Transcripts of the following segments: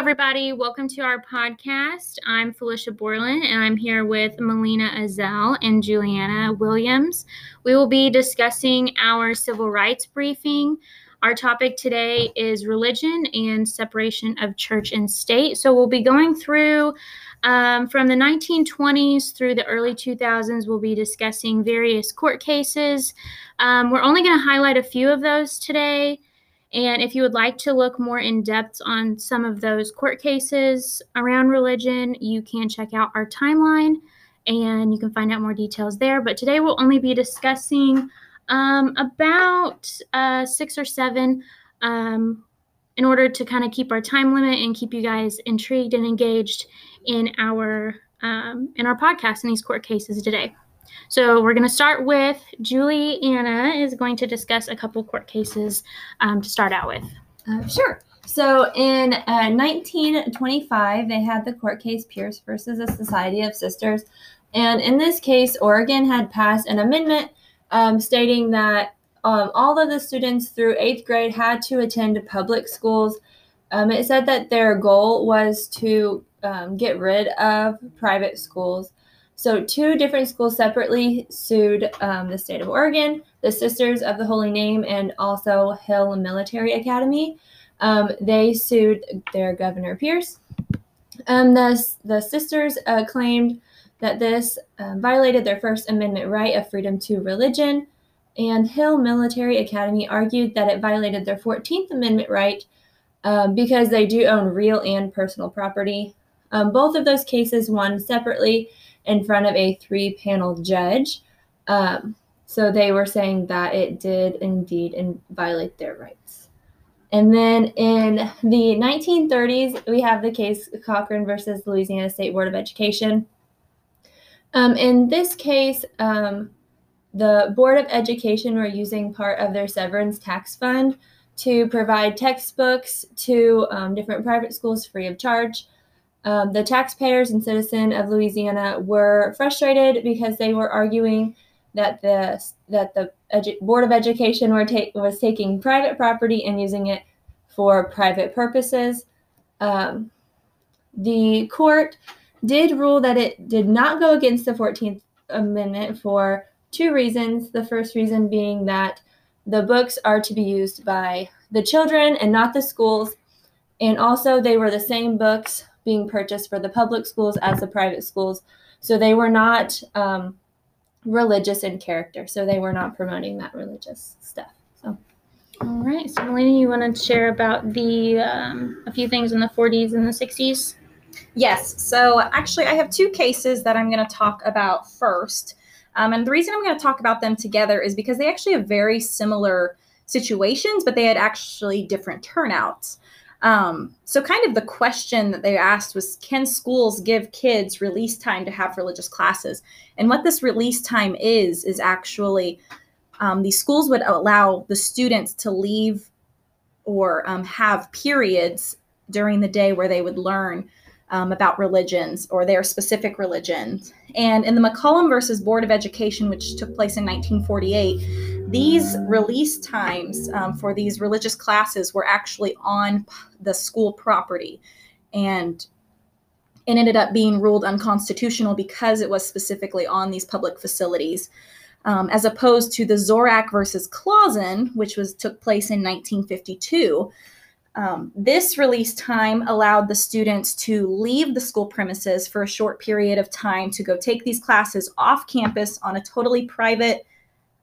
everybody. Welcome to our podcast. I'm Felicia Borland, and I'm here with Melina Azell and Juliana Williams. We will be discussing our civil rights briefing. Our topic today is religion and separation of church and state. So we'll be going through um, from the 1920s through the early 2000s. We'll be discussing various court cases. Um, we're only going to highlight a few of those today. And if you would like to look more in depth on some of those court cases around religion, you can check out our timeline and you can find out more details there. But today we'll only be discussing um, about uh, six or seven um, in order to kind of keep our time limit and keep you guys intrigued and engaged in our um, in our podcast in these court cases today. So we're going to start with Juliana is going to discuss a couple court cases um, to start out with. Uh, sure. So in uh, 1925, they had the court case Pierce versus the Society of Sisters. And in this case, Oregon had passed an amendment um, stating that um, all of the students through eighth grade had to attend public schools. Um, it said that their goal was to um, get rid of private schools. So, two different schools separately sued um, the state of Oregon, the Sisters of the Holy Name, and also Hill Military Academy. Um, they sued their governor Pierce. Um, the, the sisters uh, claimed that this um, violated their First Amendment right of freedom to religion, and Hill Military Academy argued that it violated their 14th Amendment right um, because they do own real and personal property. Um, both of those cases won separately in front of a three panel judge. Um, so they were saying that it did indeed in, violate their rights. And then in the 1930s, we have the case Cochran versus Louisiana State Board of Education. Um, in this case, um, the Board of Education were using part of their severance tax fund to provide textbooks to um, different private schools free of charge. Um, the taxpayers and citizens of Louisiana were frustrated because they were arguing that the that the edu- Board of Education were was taking private property and using it for private purposes. Um, the court did rule that it did not go against the 14th Amendment for two reasons. The first reason being that the books are to be used by the children and not the schools. And also, they were the same books being purchased for the public schools as the private schools. So they were not um, religious in character. So they were not promoting that religious stuff. So. All right. So, Melina, you want to share about the um, a few things in the 40s and the 60s? Yes. So actually, I have two cases that I'm going to talk about first. Um, and the reason I'm going to talk about them together is because they actually have very similar situations, but they had actually different turnouts. Um, so, kind of the question that they asked was Can schools give kids release time to have religious classes? And what this release time is, is actually um, these schools would allow the students to leave or um, have periods during the day where they would learn um, about religions or their specific religions. And in the McCollum versus Board of Education, which took place in 1948, these release times um, for these religious classes were actually on the school property. And it ended up being ruled unconstitutional because it was specifically on these public facilities. Um, as opposed to the Zorach versus Clauson, which was took place in 1952, um, this release time allowed the students to leave the school premises for a short period of time to go take these classes off campus on a totally private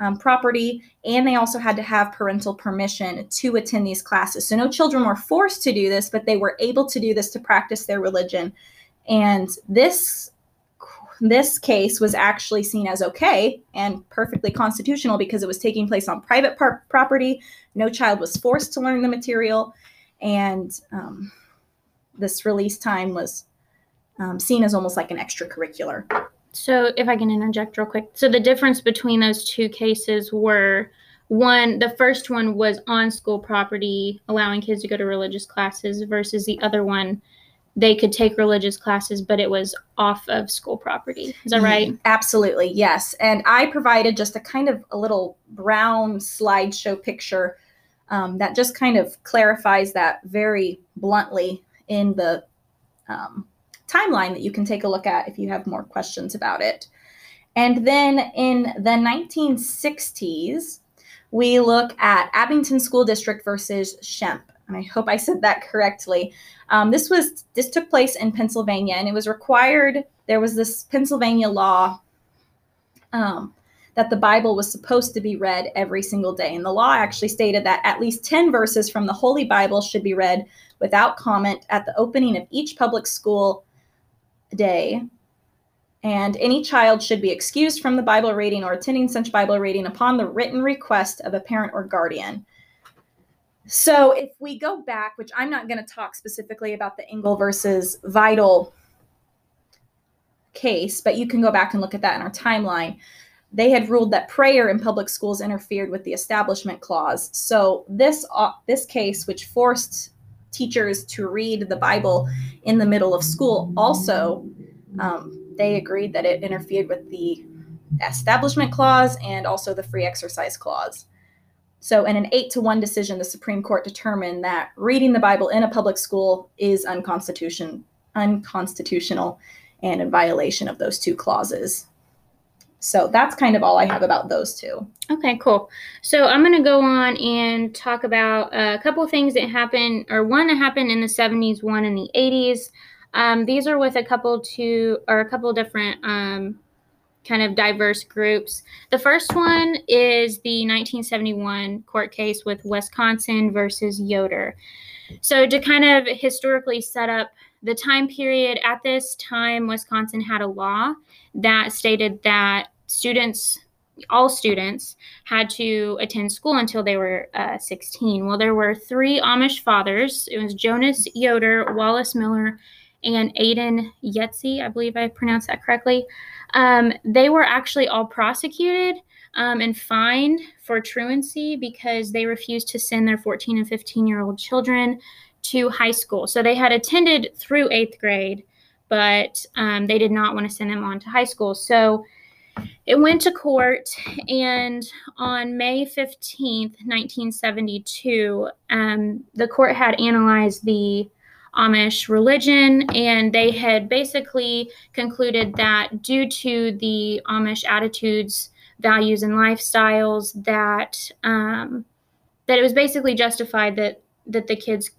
um, property, and they also had to have parental permission to attend these classes. So, no children were forced to do this, but they were able to do this to practice their religion. And this this case was actually seen as okay and perfectly constitutional because it was taking place on private par- property. No child was forced to learn the material, and um, this release time was um, seen as almost like an extracurricular. So, if I can interject real quick, so the difference between those two cases were one, the first one was on school property, allowing kids to go to religious classes, versus the other one, they could take religious classes, but it was off of school property. Is that mm-hmm. right? Absolutely, yes. And I provided just a kind of a little brown slideshow picture um, that just kind of clarifies that very bluntly in the um, timeline that you can take a look at if you have more questions about it. And then in the 1960s, we look at Abington School District versus Schempp. And I hope I said that correctly. Um, this was this took place in Pennsylvania, and it was required. There was this Pennsylvania law um, that the Bible was supposed to be read every single day, and the law actually stated that at least ten verses from the Holy Bible should be read without comment at the opening of each public school day and any child should be excused from the Bible reading or attending such Bible reading upon the written request of a parent or guardian. So, if we go back, which I'm not going to talk specifically about the Engel versus Vitale case, but you can go back and look at that in our timeline. They had ruled that prayer in public schools interfered with the Establishment Clause. So, this uh, this case, which forced teachers to read the Bible in the middle of school, also um, they agreed that it interfered with the Establishment Clause and also the Free Exercise Clause. So, in an eight to one decision, the Supreme Court determined that reading the Bible in a public school is unconstitution, unconstitutional and in violation of those two clauses. So that's kind of all I have about those two. Okay, cool. So I'm going to go on and talk about a couple things that happened, or one that happened in the 70s, one in the 80s. Um, these are with a couple to or a couple different um, kind of diverse groups. The first one is the 1971 court case with Wisconsin versus Yoder. So to kind of historically set up the time period at this time, Wisconsin had a law that stated that students all students had to attend school until they were uh, 16. Well, there were three Amish fathers. It was Jonas Yoder, Wallace Miller, and Adin Yutzy, I believe I pronounced that correctly. Um, they were actually all prosecuted um, and fined for truancy because they refused to send their 14 and 15 year old children to high school. So they had attended through eighth grade, but um, they did not want to send them on to high school. So it went to court, and on May 15th, 1972, um, the court had analyzed the Amish religion, and they had basically concluded that due to the Amish attitudes, values, and lifestyles, that um, that it was basically justified that that the kids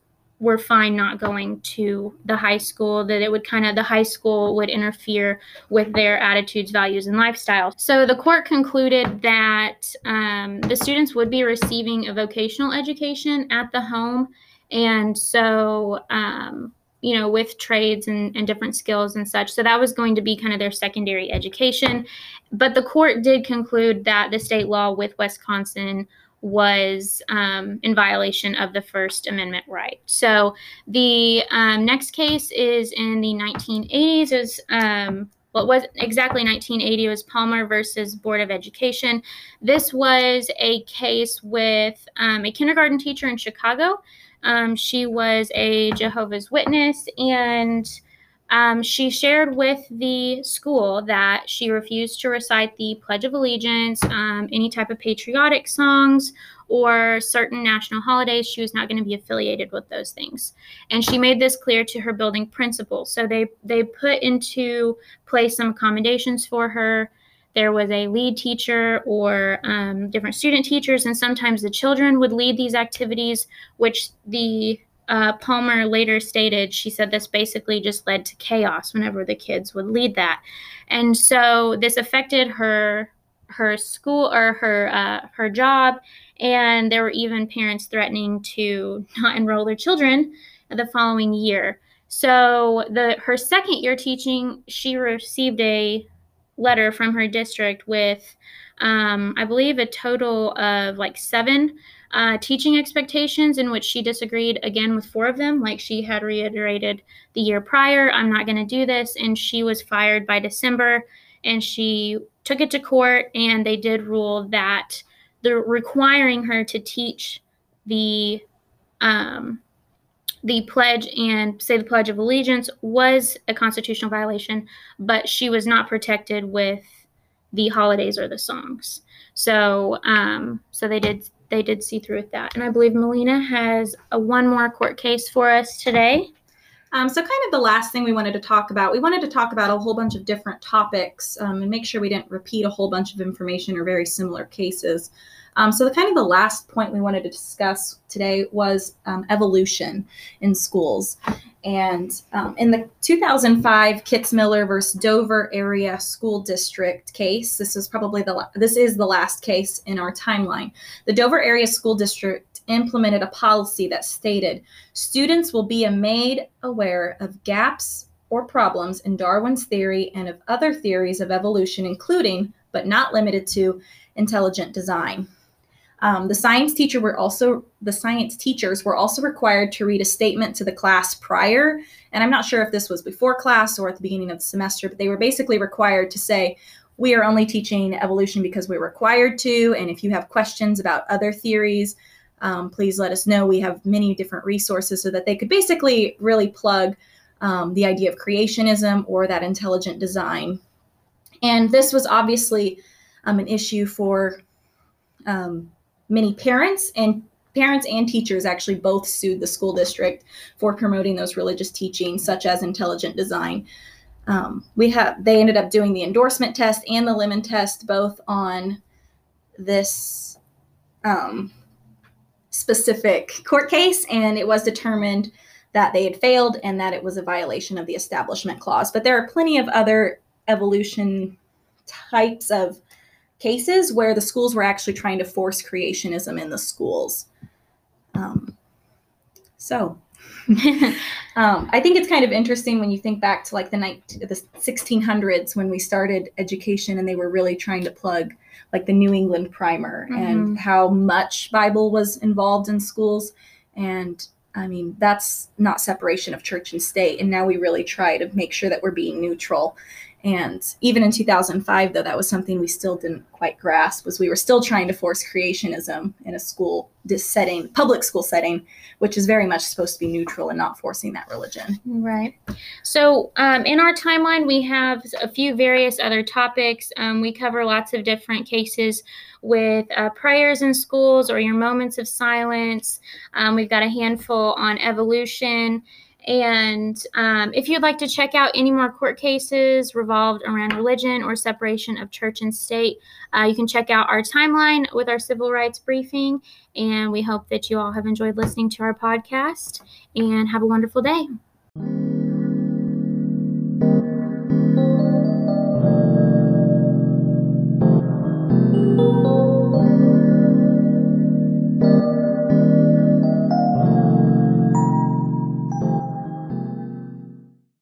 were fine not going to the high school that it would kind of the high school would interfere with their attitudes values and lifestyle so the court concluded that um, the students would be receiving a vocational education at the home and so um, you know with trades and, and different skills and such so that was going to be kind of their secondary education but the court did conclude that the state law with wisconsin was um, in violation of the First Amendment right. So the um, next case is in the 1980s. It was um, what was exactly 1980 was Palmer versus Board of Education. This was a case with um, a kindergarten teacher in Chicago um, she was a Jehovah's Witness and um, she shared with the school that she refused to recite the Pledge of Allegiance, um, any type of patriotic songs, or certain national holidays. She was not going to be affiliated with those things, and she made this clear to her building principal. So they they put into place some accommodations for her there was a lead teacher or um, different student teachers, and sometimes the children would lead these activities, which the uh, Palmer later stated. She said this basically just led to chaos whenever the kids would lead that, and so this affected her her school or her uh, her job, and there were even parents threatening to not enroll their children the following year. So the her second year teaching, she received a letter from her district with, um, I believe, a total of like seven uh, teaching expectations in which she disagreed again with four of them. Like she had reiterated the year prior, I'm not going to do this. And she was fired by December and she took it to court and they did rule that the requiring her to teach the um, the pledge and say the Pledge of Allegiance was a constitutional violation, but she was not protected with the holidays or the songs. So, um, so they did they did see through with that. And I believe Melina has a one more court case for us today. Um, so, kind of the last thing we wanted to talk about, we wanted to talk about a whole bunch of different topics um, and make sure we didn't repeat a whole bunch of information or very similar cases. Um, so, the kind of the last point we wanted to discuss today was um, evolution in schools. And um, in the 2005 Kitzmiller versus Dover Area School District case, this is probably the this is the last case in our timeline. The Dover Area School District implemented a policy that stated students will be made aware of gaps or problems in Darwin's theory and of other theories of evolution, including, but not limited to, intelligent design. Um, the science teacher were also the science teachers were also required to read a statement to the class prior, and I'm not sure if this was before class or at the beginning of the semester, but they were basically required to say, "We are only teaching evolution because we're required to, and if you have questions about other theories, um, please let us know. We have many different resources so that they could basically really plug um, the idea of creationism or that intelligent design. And this was obviously um, an issue for um, many parents and parents and teachers actually both sued the school district for promoting those religious teachings such as intelligent design um, we have they ended up doing the endorsement test and the lemon test both on this um, specific court case, and it was determined that they had failed and that it was a violation of the Establishment Clause. But there are plenty of other evolution types of cases where the schools were actually trying to force creationism in the schools. Um, so, um, I think it's kind of interesting when you think back to like the, night, the 1600s when we started education and they were really trying to plug like the New England Primer mm-hmm. and how much Bible was involved in schools. And I mean, that's not separation of church and state. And now we really try to make sure that we're being neutral. And even in 2005, though, that was something we still didn't quite grasp was we were still trying to force creationism in a school setting, public school setting, which is very much supposed to be neutral and not forcing that religion. Right. So um, in our timeline, we have a few various other topics. Um, we cover lots of different cases with uh, prayers in schools or your moments of silence. Um, we've got a handful on evolution and um, if you'd like to check out any more court cases revolved around religion or separation of church and state, uh, you can check out our timeline with our civil rights briefing. And we hope that you all have enjoyed listening to our podcast and have a wonderful day.